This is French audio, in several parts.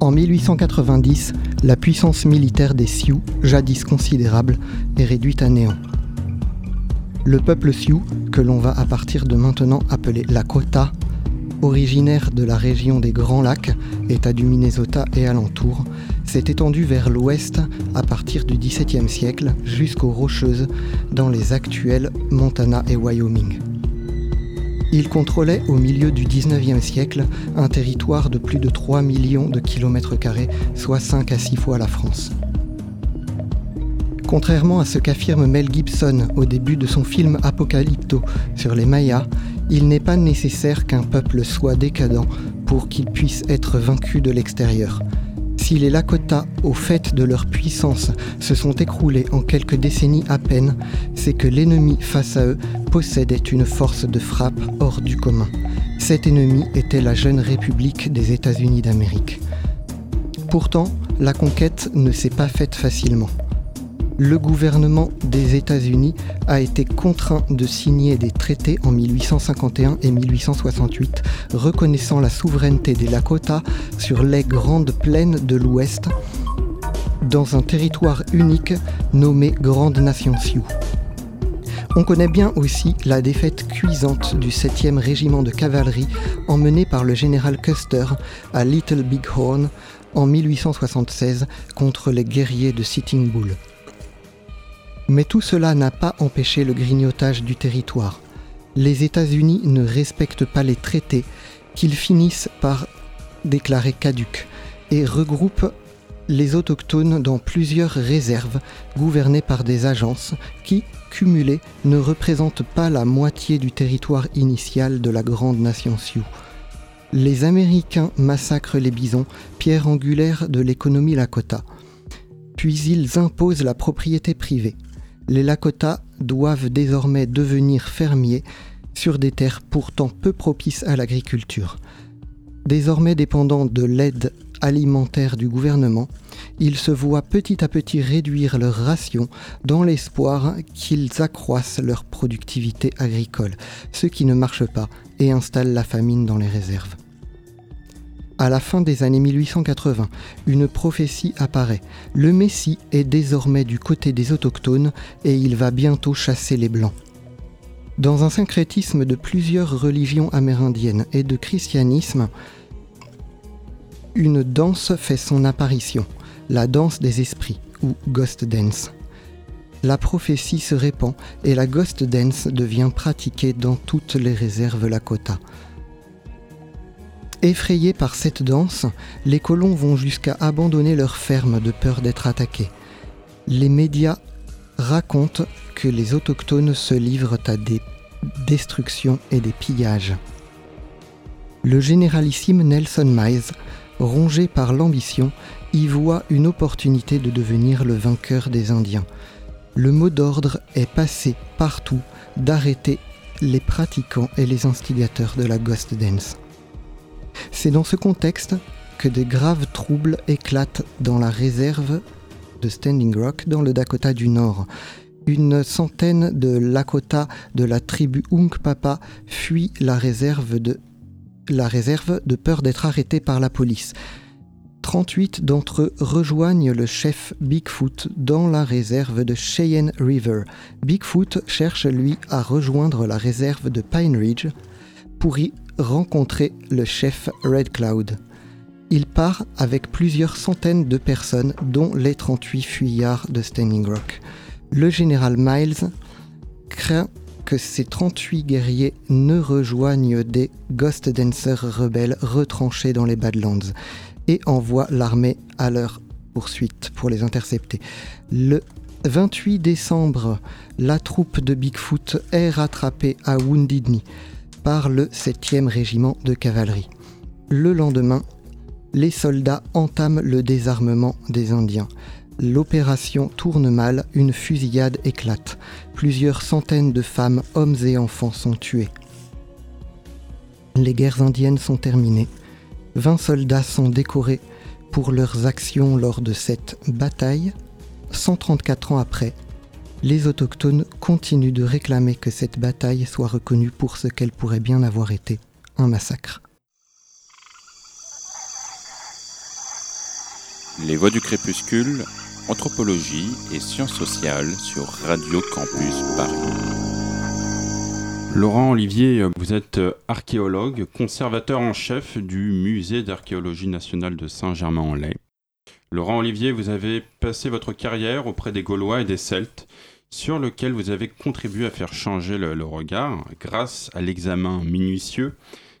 En 1890, la puissance militaire des Sioux, jadis considérable, est réduite à néant. Le peuple Sioux, que l'on va à partir de maintenant appeler Lakota, originaire de la région des Grands Lacs, État du Minnesota et alentour, s'est étendu vers l'ouest à partir du XVIIe siècle jusqu'aux Rocheuses dans les actuels Montana et Wyoming. Il contrôlait au milieu du XIXe siècle un territoire de plus de 3 millions de kilomètres carrés, soit 5 à 6 fois la France. Contrairement à ce qu'affirme Mel Gibson au début de son film Apocalypto sur les Mayas, il n'est pas nécessaire qu'un peuple soit décadent pour qu'il puisse être vaincu de l'extérieur. Si les Lakota, au fait de leur puissance, se sont écroulés en quelques décennies à peine, c'est que l'ennemi face à eux possédait une force de frappe hors du commun. Cet ennemi était la jeune République des États-Unis d'Amérique. Pourtant, la conquête ne s'est pas faite facilement le gouvernement des États-Unis a été contraint de signer des traités en 1851 et 1868 reconnaissant la souveraineté des Lakota sur les grandes plaines de l'Ouest dans un territoire unique nommé Grande Nation Sioux. On connaît bien aussi la défaite cuisante du 7e régiment de cavalerie emmené par le général Custer à Little Big Horn en 1876 contre les guerriers de Sitting Bull. Mais tout cela n'a pas empêché le grignotage du territoire. Les États-Unis ne respectent pas les traités qu'ils finissent par déclarer caducs et regroupent les autochtones dans plusieurs réserves gouvernées par des agences qui, cumulées, ne représentent pas la moitié du territoire initial de la grande nation Sioux. Les Américains massacrent les bisons, pierre angulaire de l'économie Lakota. Puis ils imposent la propriété privée les Lakota doivent désormais devenir fermiers sur des terres pourtant peu propices à l'agriculture. Désormais dépendants de l'aide alimentaire du gouvernement, ils se voient petit à petit réduire leurs rations dans l'espoir qu'ils accroissent leur productivité agricole, ce qui ne marche pas et installe la famine dans les réserves. À la fin des années 1880, une prophétie apparaît. Le Messie est désormais du côté des autochtones et il va bientôt chasser les Blancs. Dans un syncrétisme de plusieurs religions amérindiennes et de christianisme, une danse fait son apparition, la danse des esprits, ou Ghost Dance. La prophétie se répand et la Ghost Dance devient pratiquée dans toutes les réserves Lakota. Effrayés par cette danse, les colons vont jusqu'à abandonner leur ferme de peur d'être attaqués. Les médias racontent que les autochtones se livrent à des destructions et des pillages. Le généralissime Nelson Miles, rongé par l'ambition, y voit une opportunité de devenir le vainqueur des Indiens. Le mot d'ordre est passé partout d'arrêter les pratiquants et les instigateurs de la Ghost Dance. C'est dans ce contexte que de graves troubles éclatent dans la réserve de Standing Rock dans le Dakota du Nord. Une centaine de Lakota de la tribu Unkpapa fuient la réserve de, la réserve de peur d'être arrêtés par la police. 38 d'entre eux rejoignent le chef Bigfoot dans la réserve de Cheyenne River. Bigfoot cherche lui à rejoindre la réserve de Pine Ridge pour y rencontrer le chef Red Cloud. Il part avec plusieurs centaines de personnes, dont les 38 fuyards de Standing Rock. Le général Miles craint que ces 38 guerriers ne rejoignent des Ghost Dancers rebelles retranchés dans les Badlands et envoie l'armée à leur poursuite pour les intercepter. Le 28 décembre, la troupe de Bigfoot est rattrapée à Wounded Knee le 7e régiment de cavalerie. Le lendemain, les soldats entament le désarmement des Indiens. L'opération tourne mal, une fusillade éclate. Plusieurs centaines de femmes, hommes et enfants sont tués. Les guerres indiennes sont terminées. 20 soldats sont décorés pour leurs actions lors de cette bataille. 134 ans après, les autochtones continuent de réclamer que cette bataille soit reconnue pour ce qu'elle pourrait bien avoir été, un massacre. Les Voix du Crépuscule, Anthropologie et Sciences sociales sur Radio Campus Paris. Laurent Olivier, vous êtes archéologue, conservateur en chef du Musée d'archéologie nationale de Saint-Germain-en-Laye. Laurent Olivier, vous avez passé votre carrière auprès des Gaulois et des Celtes, sur lequel vous avez contribué à faire changer le, regard grâce à l'examen minutieux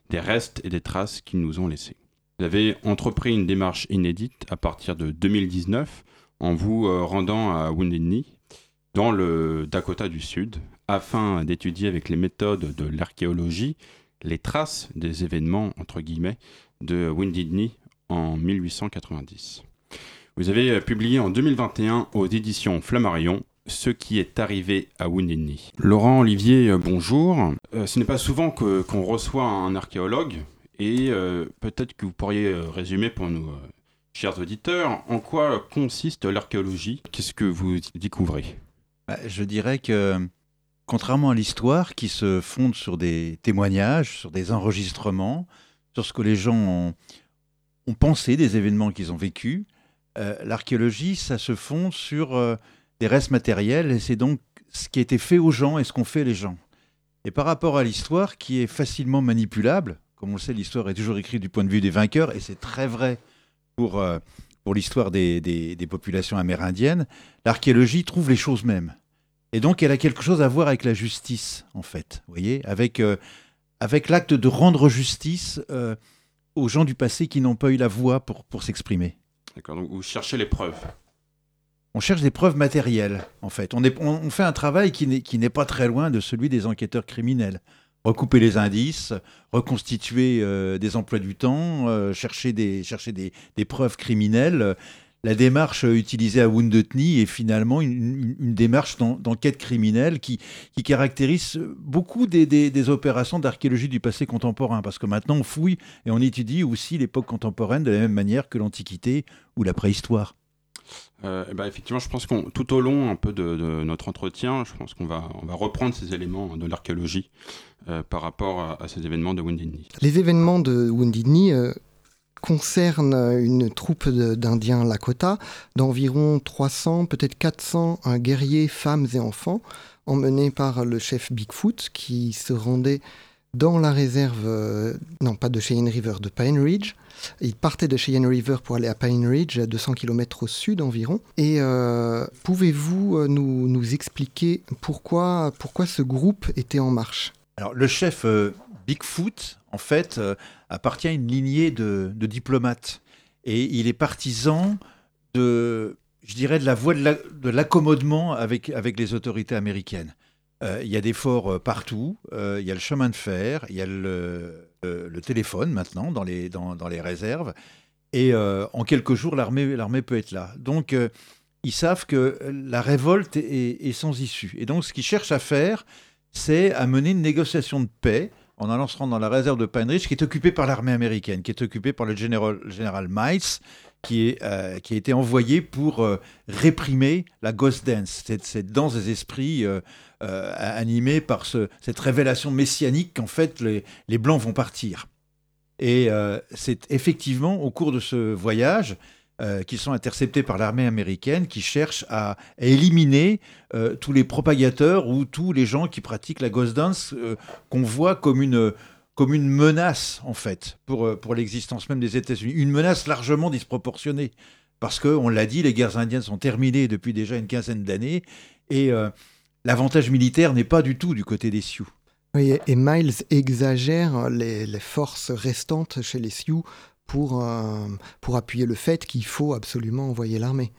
des restes et des traces qu'ils nous ont laissés. Vous avez entrepris une démarche inédite à partir de 2019 en vous euh, rendant à Wounded Knee, dans le Dakota du Sud, afin d'étudier avec les méthodes de l'archéologie les traces des événements, entre guillemets, de Wounded Knee en 1890. Vous avez euh, publié en 2021 aux éditions Flammarion ce qui est arrivé à Wounded. Laurent Olivier, euh, bonjour. ce n'est pas souvent qu'on reçoit un archéologue, et euh, peut-être que vous pourriez euh, résumer pour nous, euh, chers auditeurs, en quoi consiste l'archéologie? Qu'est-ce que vous découvrez? Bah, Je dirais que, contrairement à l'histoire qui se fonde sur des témoignages, sur des enregistrements, sur ce que les gens ont pensé des événements qu'ils ont vécus, l'archéologie, ça se fonde sur des restes matériels et c'est donc ce qui a été fait aux gens et ce qu'ont fait les gens. Et par rapport à l'histoire qui est facilement manipulable, comme on le sait, l'histoire est toujours écrite du point de vue des vainqueurs, et c'est très vrai pour, euh, pour l'histoire des, des, populations amérindiennes. L'archéologie trouve les choses mêmes. Et donc, elle a quelque chose à voir avec la justice, en fait, vous voyez, avec, euh, avec l'acte de rendre justice euh, aux gens du passé qui n'ont pas eu la voix pour, pour s'exprimer. Donc vous cherchez les preuves on cherche des preuves matérielles, en fait. On, fait un travail qui n'est pas très loin de celui des enquêteurs criminels recouper les indices, reconstituer euh, des emplois du temps, euh, chercher des, preuves criminelles. La démarche utilisée à Wounded est finalement une, démarche d'enquête criminelle qui, qui, caractérise beaucoup des, des opérations d'archéologie du passé contemporain, parce que maintenant on fouille et on étudie aussi l'époque contemporaine de la même manière que l'Antiquité ou la préhistoire. Euh, bah, effectivement, je pense qu'on tout au long un peu de, notre entretien, je pense qu'on va, on va reprendre ces éléments de l'archéologie euh, par rapport à, ces événements de Wounded Knee. Les événements de Wounded Knee euh, concernent une troupe d'Indiens Lakota d'environ 300, peut-être 400 guerriers, femmes et enfants, emmenés par le chef Bigfoot qui se rendait dans la réserve, euh, non pas de Cheyenne River, de Pine Ridge. Il partait de Cheyenne River pour aller à Pine Ridge, à 200 km au sud environ. Et euh, pouvez-vous euh, nous, nous, expliquer pourquoi, pourquoi ce groupe était en marche? Alors le chef Bigfoot, en fait, appartient à une lignée de, diplomates. Et il est partisan de, je dirais, de la voie de l'accommodement avec, avec les autorités américaines. Euh, il y a des forts euh, partout, euh, il y a le chemin de fer, il y a le, téléphone maintenant dans les, dans, les réserves. Et en quelques jours, l'armée peut être là. Donc, ils savent que la révolte est, sans issue. Et donc, ce qu'ils cherchent à faire, c'est à mener une négociation de paix en allant se rendre dans la réserve de Pine Ridge, qui est occupée par l'armée américaine, qui est occupée par le général, général Miles, qui, est, qui a été envoyé pour réprimer la ghost dance, cette, cette danse des esprits euh, animé par cette révélation messianique qu'en fait les, Blancs vont partir. Et euh, c'est effectivement au cours de ce voyage euh, qu'ils sont interceptés par l'armée américaine qui cherche à, éliminer tous les propagateurs ou tous les gens qui pratiquent la ghost dance qu'on voit comme une, comme une menace en fait pour, pour l'existence même des États-Unis. Une menace largement disproportionnée parce que, on l'a dit, les guerres indiennes sont terminées depuis déjà une quinzaine d'années et l'avantage militaire n'est pas du tout du côté des Sioux. Oui, et Miles exagère les, forces restantes chez les Sioux pour, euh, pour appuyer le fait qu'il faut absolument envoyer l'armée.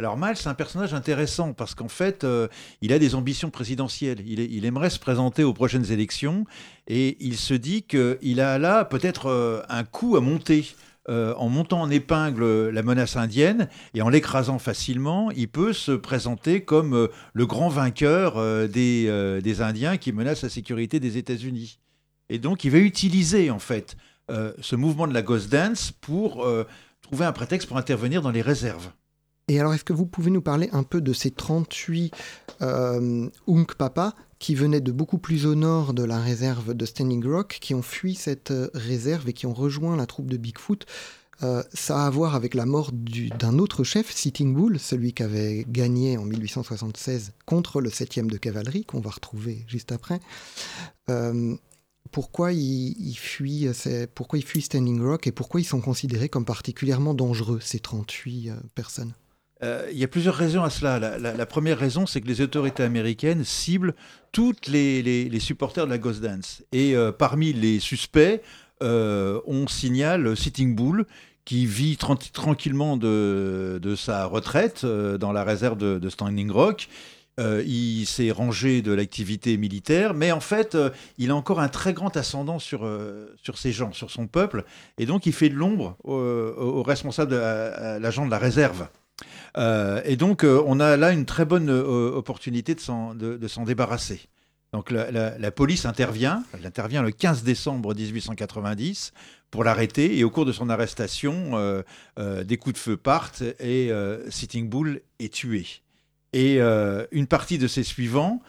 Alors Miles, c'est un personnage intéressant parce qu'en fait, euh, il a des ambitions présidentielles. Il, aimerait se présenter aux prochaines élections et il se dit qu'il a là peut-être euh, un coup à monter en montant en épingle la menace indienne et en l'écrasant facilement, il peut se présenter comme le grand vainqueur des, des, Indiens qui menacent la sécurité des États-Unis. Et donc, il va utiliser en fait ce mouvement de la Ghost Dance pour trouver un prétexte pour intervenir dans les réserves. Et alors, est-ce que vous pouvez nous parler un peu de ces 38 euh, qui venaient de beaucoup plus au nord de la réserve de Standing Rock, qui ont fui cette euh, réserve et qui ont rejoint la troupe de Bigfoot Euh, ça a à voir avec la mort d'un autre chef, Sitting Bull, celui qui avait gagné en 1876 contre le 7e de cavalerie, qu'on va retrouver juste après. Euh, pourquoi ils, fuient, pourquoi ils fuient Standing Rock et pourquoi ils sont considérés comme particulièrement dangereux, ces 38 personnes? Euh, il y a plusieurs raisons à cela. La, première raison, c'est que les autorités américaines ciblent toutes les, supporters de la Ghost Dance. Et euh, parmi les suspects, euh, on signale Sitting Bull, qui vit tranquillement de, sa retraite dans la réserve de, Standing Rock. Il s'est rangé de l'activité militaire, mais en fait, il a encore un très grand ascendant sur, sur ces gens, sur son peuple, et donc il fait de l'ombre aux responsables, à l'agent de la réserve. Euh, et donc, euh, on a là une très bonne euh, opportunité de s'en débarrasser. Donc la, police intervient, elle intervient le 15 décembre 1890 pour l'arrêter et au cours de son arrestation, des coups de feu partent et Sitting Bull est tué. Et une partie de ses suivants,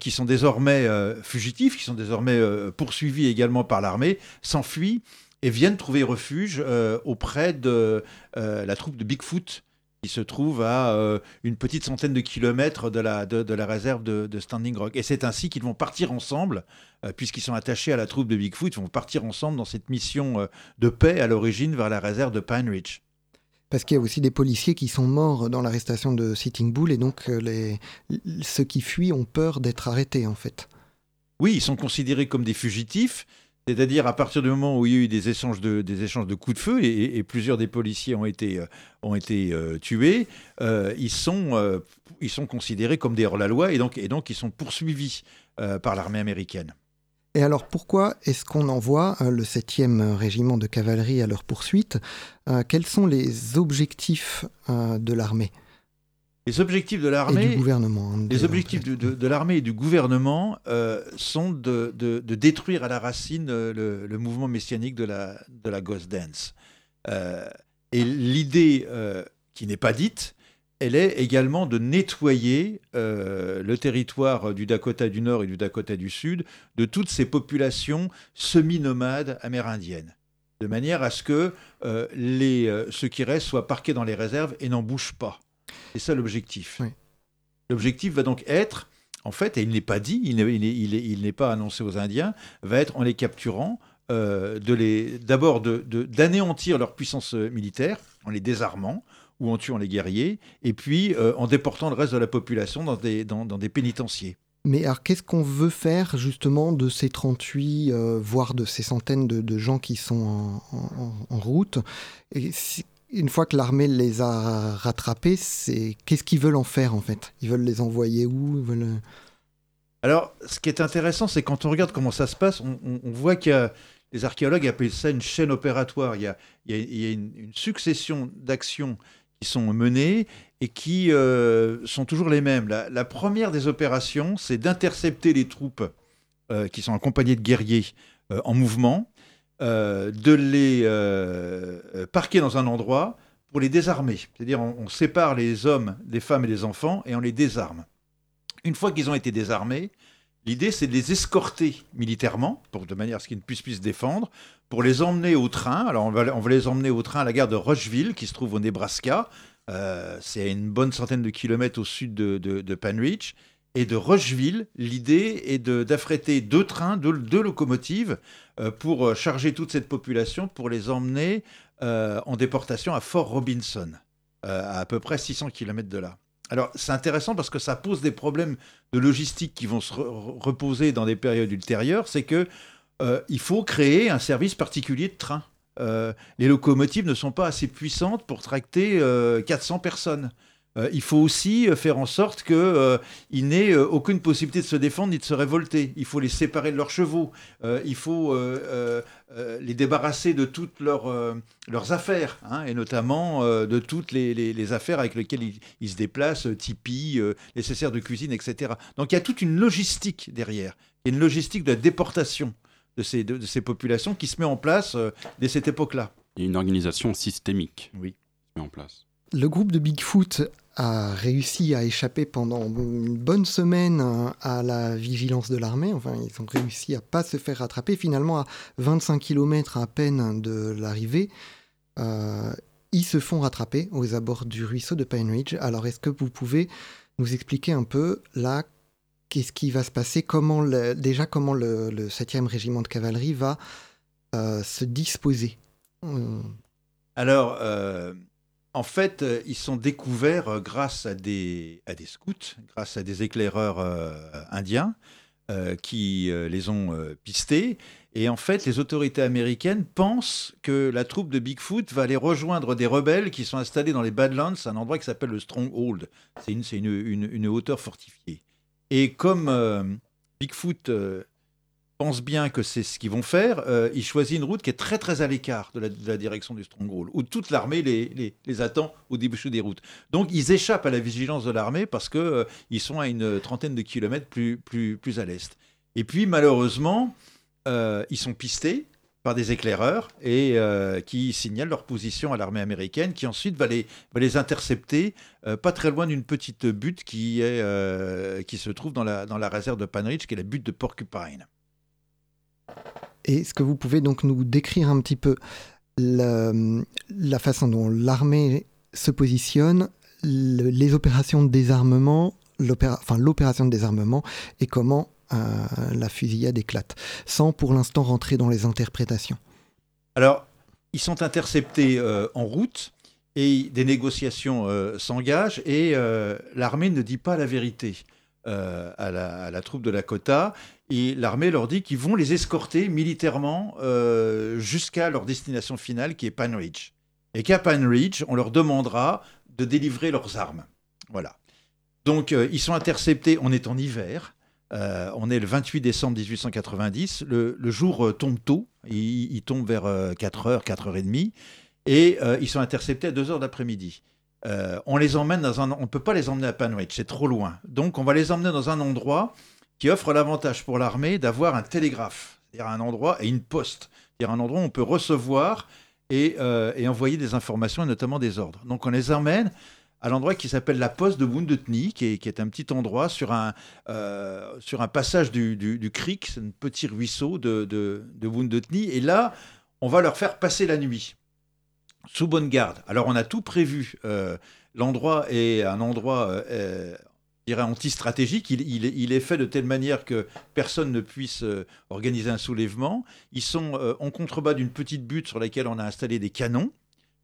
qui sont désormais fugitifs, qui sont désormais poursuivis également par l'armée, s'enfuient et viennent trouver refuge auprès de la troupe de Bigfoot qui se trouve à euh, une petite centaine de kilomètres de la, de, la réserve de, Standing Rock. Et c'est ainsi qu'ils vont partir ensemble, euh, puisqu'ils sont attachés à la troupe de Bigfoot, ils vont partir ensemble dans cette mission euh, de paix à l'origine vers la réserve de Pine Ridge. Parce qu'il y a aussi des policiers qui sont morts dans l'arrestation de Sitting Bull, et donc les, ceux qui fuient ont peur d'être arrêtés en fait. Oui, ils sont considérés comme des fugitifs, c'est-à-dire à partir du moment où il y a eu des échanges de, des échanges de coups de feu et, plusieurs des policiers ont été, euh, ont été euh, tués, euh, ils, sont, ils sont considérés comme des hors-la-loi et donc, et donc ils sont poursuivis par l'armée américaine. Et alors pourquoi est-ce qu'on envoie le 7e régiment de cavalerie à leur poursuite Quels sont les objectifs de l'armée? Les objectifs de l'armée, du gouvernement, hein, les objectifs de, l'armée et du gouvernement euh, sont de, détruire à la racine euh, le, mouvement messianique de la, de la Ghost Dance. Euh, et l'idée qui n'est pas dite, elle est également de nettoyer le territoire du Dakota du Nord et du Dakota du Sud de toutes ces populations semi-nomades amérindiennes, de manière à ce que les, ceux qui restent soient parqués dans les réserves et n'en bougent pas. C'est ça l'objectif. L'objectif va donc être, en fait, et il n'est pas dit, il n'est pas annoncé aux Indiens, va être en les capturant, euh, d'abord d'anéantir leur puissance euh, militaire en les désarmant ou en tuant les guerriers, et puis euh, en déportant le reste de la population dans des, dans, des pénitenciers. Mais alors, qu'est-ce qu'on veut faire justement de ces 38, voire de ces centaines de, gens qui sont en, route? Et une fois que l'armée les a rattrapés, c'est qu'est-ce qu'ils veulent en faire en fait? Ils veulent les envoyer où? Veulent... Alors, ce qui est intéressant, c'est quand on regarde comment ça se passe, on, voit qu'il y a les archéologues appellent ça une chaîne opératoire. Il y a, une, succession d'actions qui sont menées et qui euh, sont toujours les mêmes. La, première des opérations, c'est d'intercepter les troupes euh, qui sont accompagnées de guerriers euh, en mouvement de les parquer dans un endroit pour les désarmer. C'est-à-dire on, sépare les hommes des femmes et des enfants et on les désarme. Une fois qu'ils ont été désarmés, l'idée c'est de les escorter militairement, pour, de manière à ce qu'ils ne puissent plus se défendre, pour les emmener au train. Alors on va, les emmener au train à la gare de Rushville, qui se trouve au Nebraska. c'est à une bonne centaine de kilomètres au sud de, de. Et de Rushville, l'idée est d'affréter deux trains, deux, locomotives, euh, pour euh, charger toute cette population, pour les emmener euh, en déportation à Fort Robinson, à à peu près 600 km de là. Alors c'est intéressant parce que ça pose des problèmes de logistique qui vont se reposer dans des périodes ultérieures. C'est que il faut créer un service particulier de train. les locomotives ne sont pas assez puissantes pour tracter 400 personnes. Euh, il faut aussi euh, faire en sorte qu'ils euh, n'aient aucune possibilité de se défendre ni de se révolter. Il faut les séparer de leurs chevaux. il faut les débarrasser de toutes leurs, affaires, hein, et notamment de toutes les, affaires avec lesquelles ils, se déplacent, tipis, nécessaires de cuisine, etc. Donc il y a toute une logistique derrière. Une logistique de déportation de ces, de, ces populations qui se met en place dès cette époque-là. Il y a une organisation systémique oui. qui se met en place. Le groupe de Bigfoot a réussi à échapper pendant une bonne semaine à la vigilance de l'armée. Enfin, ils ont réussi à pas se faire rattraper. Finalement, à 25 km à peine de l'arrivée, ils se font rattraper aux abords du ruisseau de Pine Ridge. Alors, est-ce que vous pouvez nous expliquer un peu là qu'est-ce qui va se passer Comment déjà comment le, 7e régiment de cavalerie va se disposer Alors, en fait, euh, ils sont découverts euh, grâce à des, scouts, grâce à des éclaireurs euh, indiens qui les ont pistés. Et en fait, les autorités américaines pensent que la troupe de Bigfoot va aller rejoindre des rebelles qui sont installés dans les Badlands, un endroit qui s'appelle le Stronghold. C'est une, une, une, hauteur fortifiée. Et comme Bigfoot pense bien que c'est ce qu'ils vont faire, euh, il choisit une route qui est très très à l'écart de, la, direction du Stronghold, où toute l'armée les, attend au début des routes. Donc ils échappent à la vigilance de l'armée parce qu'ils euh, ils sont à une trentaine de kilomètres plus, plus, plus à l'est. Et puis malheureusement, euh, ils sont pistés par des éclaireurs et qui signalent leur position à l'armée américaine, qui ensuite va les, intercepter pas très loin d'une petite butte qui, est, qui se trouve dans la, dans la réserve de Panridge, qui est la butte de Porcupine. Est-ce que vous pouvez donc nous décrire un petit peu la, façon dont l'armée se positionne, les opérations de désarmement, enfin l'opération de désarmement et comment euh, la fusillade éclate, sans pour l'instant rentrer dans les interprétations Alors, ils sont interceptés euh, en route et des négociations euh, s'engagent et l'armée ne dit pas la vérité. à, la, troupe de Lakota et l'armée leur dit qu'ils vont les escorter militairement euh, jusqu'à leur destination finale qui est Pine Ridge. Et qu'à Pine Ridge, on leur demandera de délivrer leurs armes. Voilà. Donc euh, ils sont interceptés, on est en hiver, euh, on est le 28 décembre 1890, le, jour tombe tôt, il, tombe vers 4h, 4h30, et ils sont interceptés à 2h d'après-midi. on les emmène dans un... On ne peut pas les emmener à Ridge, c'est trop loin. Donc on va les emmener dans un endroit qui offre l'avantage pour l'armée d'avoir un télégraphe, c'est-à-dire un endroit et une poste, c'est-à-dire un endroit où on peut recevoir et, euh, envoyer des informations et notamment des ordres. Donc on les emmène à l'endroit qui s'appelle la poste de Woundetny, qui est, qui est un petit endroit sur un, euh, passage du, creek, c'est un petit ruisseau de, de, de Et là, on va leur faire passer la nuit, sous bonne garde. Alors on a tout prévu. Euh, l'endroit est un endroit dirais, anti-stratégique. Il, est fait de telle manière que personne ne puisse euh, organiser un soulèvement. Ils sont euh, en contrebas d'une petite butte sur laquelle on a installé des canons.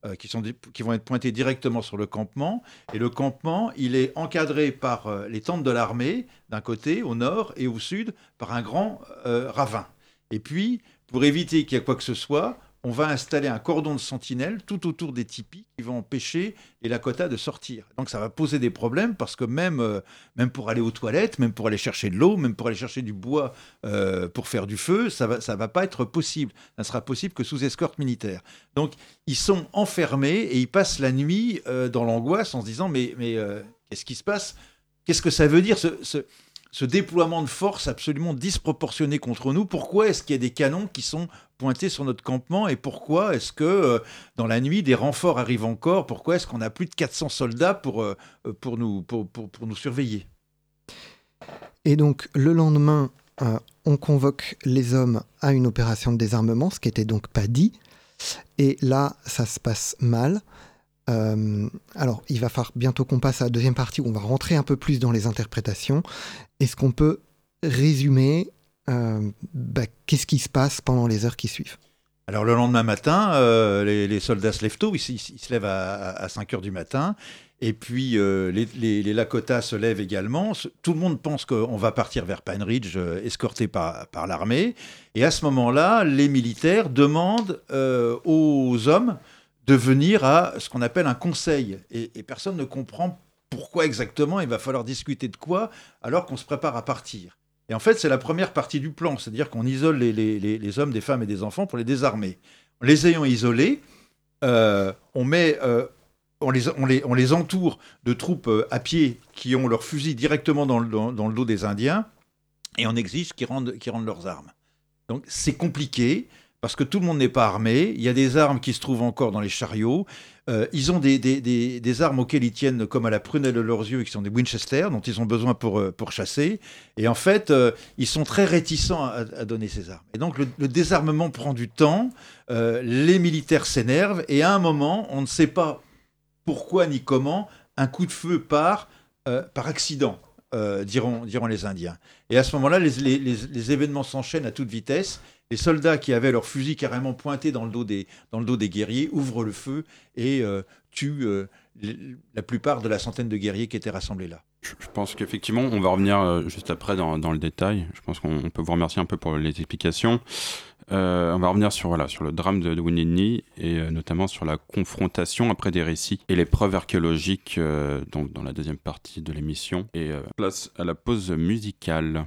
Euh, qui, vont être pointés directement sur le campement. Et le campement, il est encadré par les tentes de l'armée, d'un côté, au nord, et au sud, par un grand ravin. Et puis, pour éviter qu'il y ait quoi que ce soit, on va installer un cordon de sentinelle tout autour des tipis qui vont empêcher les Lakota de sortir. Donc ça va poser des problèmes parce que même, euh, même pour aller aux toilettes, même pour aller chercher de l'eau, même pour aller chercher du bois euh, pour faire du feu, ça va, va pas être possible. Ça ne sera possible que sous escorte militaire. Donc ils sont enfermés et ils passent la nuit euh, dans l'angoisse en se disant mais, qu'est-ce qui se passe? Qu'est-ce que ça veut dire déploiement de force absolument disproportionné contre nous. Pourquoi est-ce qu'il y a des canons qui sont pointés sur notre campement et pourquoi est-ce que euh, dans la nuit des renforts arrivent encore? Pourquoi est-ce qu'on a plus de 400 soldats pour, euh, pour, nous, pour, pour, nous surveiller? Et donc le lendemain, euh, on convoque les hommes à une opération de désarmement, ce qui n'était donc pas dit. Et là, ça se passe mal. Euh, alors, il va falloir bientôt qu'on passe à la deuxième partie où on va rentrer un peu plus dans les interprétations. Est-ce qu'on peut résumer euh, bah, qu'est-ce qui se passe pendant les heures qui suivent? Alors le lendemain matin, euh, les, soldats se lèvent tôt, ils, se lèvent à, 5 heures du matin, et puis les, les, Lakota se lèvent également. Tout le monde pense qu'on va partir vers Pine Ridge, escorté par l'armée, et à ce moment-là, les militaires demandent aux hommes de venir à ce qu'on appelle un conseil. Et, personne ne comprend pourquoi exactement il va falloir discuter de quoi alors qu'on se prépare à partir. Et en fait, c'est la première partie du plan, c'est-à-dire qu'on isole les, hommes, des femmes et des enfants pour les désarmer. En les ayant isolés, euh, on, met, euh, on, les, on, les, on, les, entoure de troupes euh, à pied qui ont leurs fusils directement dans le, dans, le dos des Indiens et on exige qu'ils rendent, rendent leurs armes. Donc c'est compliqué parce que tout le monde n'est pas armé. Il y a des armes qui se trouvent encore dans les chariots. Euh, ils ont des, des, des, armes auxquelles ils tiennent comme à la prunelle de leurs yeux, qui sont des Winchester, dont ils ont besoin pour, euh, pour chasser. Et en fait, euh, ils sont très réticents à, à, donner ces armes. Et donc, le, le désarmement prend du temps. les militaires s'énervent. Et à un moment, on ne sait pas pourquoi ni comment, un coup de feu part par accident. diront, diront les Indiens. Et à ce moment-là, les, les, les événements s'enchaînent à toute vitesse les soldats qui avaient leurs fusils carrément pointés dans le dos des, dans le dos des guerriers ouvrent le feu et euh, tuent euh, la plupart de la centaine de guerriers qui étaient rassemblés là. Je pense qu'effectivement, on va revenir euh, juste après dans, dans, le détail. Je pense qu'on peut vous remercier un peu pour les explications. On va revenir sur, voilà, sur le drame de, de Winnie et notamment sur la confrontation après des récits et les preuves archéologiques donc dans la deuxième partie de l'émission. Et place à la pause musicale.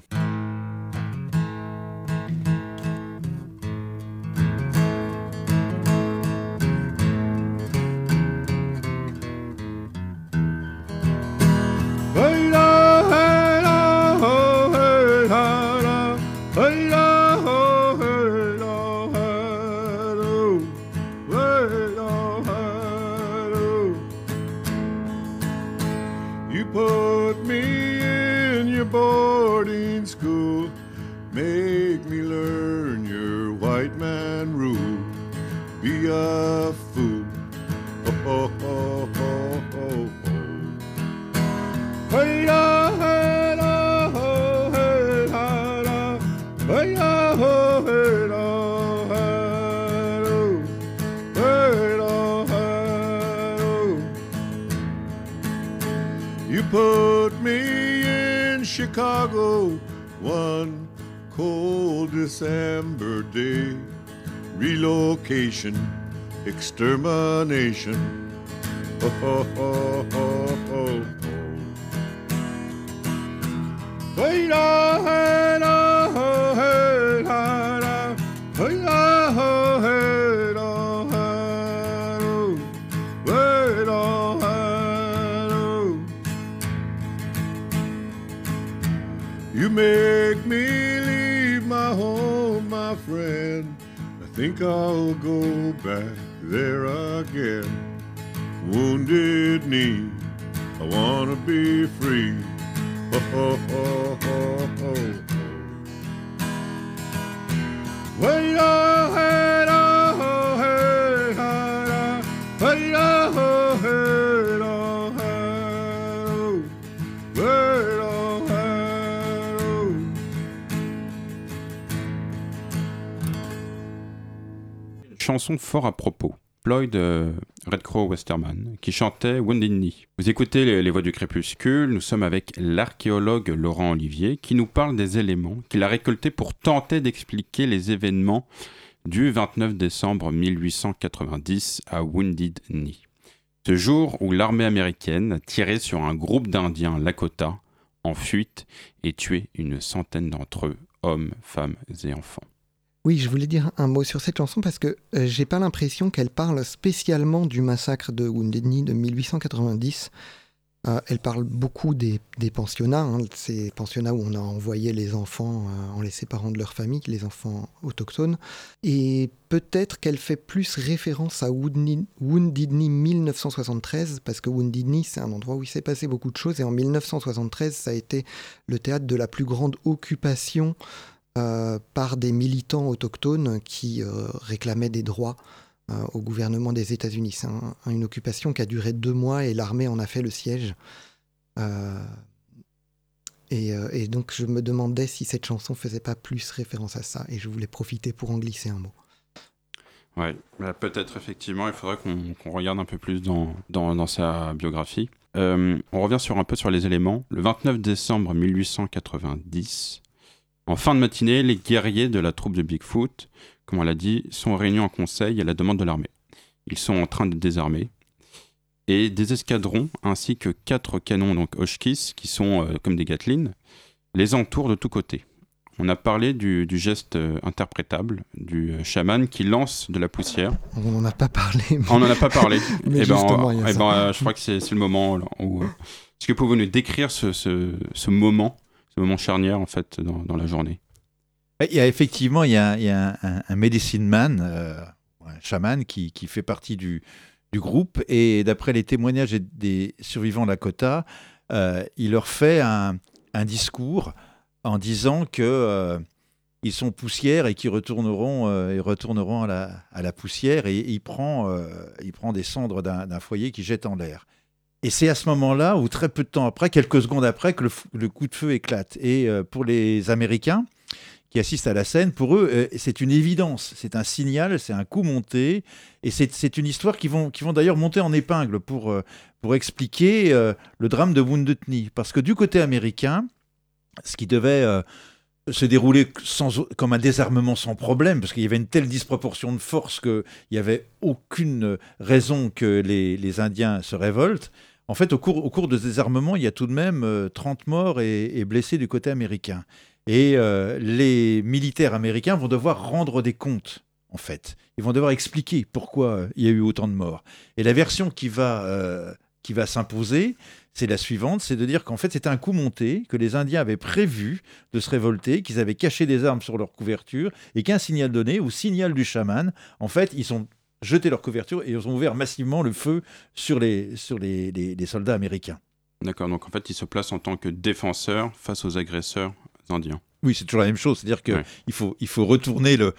extermination. Chanson fort à propos. Floyd euh, Red Crow Westerman, qui chantait Wounded Knee. Vous écoutez les, les voix du crépuscule, nous sommes avec l'archéologue Laurent Olivier, qui nous parle des éléments qu'il a récoltés pour tenter d'expliquer les événements du 29 décembre 1890 à Wounded Knee. Ce jour où l'armée américaine a tiré sur un groupe d'Indiens Lakota en fuite et tué une centaine d'entre eux, hommes, femmes et enfants. Oui, je voulais dire un mot sur cette chanson parce que euh, j'ai pas l'impression qu'elle parle spécialement du massacre de Wounded Knee de 1890. Euh, elle parle beaucoup des, pensionnats, hein, ces pensionnats où on a envoyé les enfants euh, en les séparant de leur famille, les enfants autochtones. Et peut-être qu'elle fait plus référence à Wounded Knee 1973, parce que Wounded Knee, c'est un endroit où il s'est passé beaucoup de choses. Et en 1973, ça a été le théâtre de la plus grande occupation euh, par des militants autochtones qui euh, réclamaient des droits euh, au gouvernement des États-Unis. C'est un- une occupation qui a duré deux mois et l'armée en a fait le siège. Et, donc je me demandais si cette chanson faisait pas plus référence à ça, et je voulais profiter pour en glisser un mot. Ouais, bah, peut-être effectivement, il faudrait qu'on regarde un peu plus dans, dans, sa biographie. On revient sur un peu sur les éléments. Le 29 décembre 1890, en fin de matinée, les guerriers de la troupe de Bigfoot, comme on l'a dit, sont réunis en conseil à la demande de l'armée. Ils sont en train de désarmer. Et des escadrons, ainsi que quatre canons donc Hotchkiss, qui sont euh, comme des Gatlin, les entourent de tous côtés. On a parlé du, du geste euh, interprétable du euh, chaman qui lance de la poussière. On n'en a pas parlé. mais- On n'en a pas parlé. Mais ben, justement, il y a ça. ben, je crois que c'est le moment où. Est-ce que vous pouvez nous décrire ce, ce, ce moment, ce moment charnière en fait dans, la journée. Il y a effectivement il y a, un, un, medicine man, euh, un chaman qui, qui, fait partie du, du groupe. Et d'après les témoignages des survivants Lakota, euh, il leur fait un, un, discours en disant que euh, ils sont poussière et qu'ils retourneront, euh, retourneront à la, à la, poussière. Et, il, prend, il prend des cendres d'un foyer qui jette en l'air. Et c'est à ce moment-là, ou très peu de temps après, quelques secondes après, que le, coup de feu éclate. Et pour les Américains, qui assistent à la scène, pour eux, euh, c'est une évidence, c'est un signal, c'est un coup monté, et c'est une histoire qui vont, qui vont d'ailleurs monter en épingle pour, euh, pour expliquer euh, le drame de Wounded Knee. Parce que du côté américain, ce qui devait se dérouler comme un désarmement sans problème, parce qu'il y avait une telle disproportion de force qu'il n'y avait aucune raison que les, les, Indiens se révoltent. En fait, au cours, au cours de ce désarmement, il y a tout de même 30 morts et, blessés du côté américain. Et euh, les militaires américains vont devoir rendre des comptes, en fait. Ils vont devoir expliquer pourquoi euh, il y a eu autant de morts. Et la version qui va, euh, va s'imposer, c'est la suivante, c'est de dire qu'en fait c'était un coup monté, que les Indiens avaient prévu de se révolter, qu'ils avaient caché des armes sur leur couverture, et qu'un signal donné, ou signal du chaman, en fait ils ont jeté leur couverture et ils ont ouvert massivement le feu sur les, sur les, les, les soldats américains. D'accord, donc en fait ils se placent en tant que défenseurs face aux agresseurs indiens. Oui, c'est toujours la même chose. C'est-à-dire qu'il ouais. faut, il faut retourner le.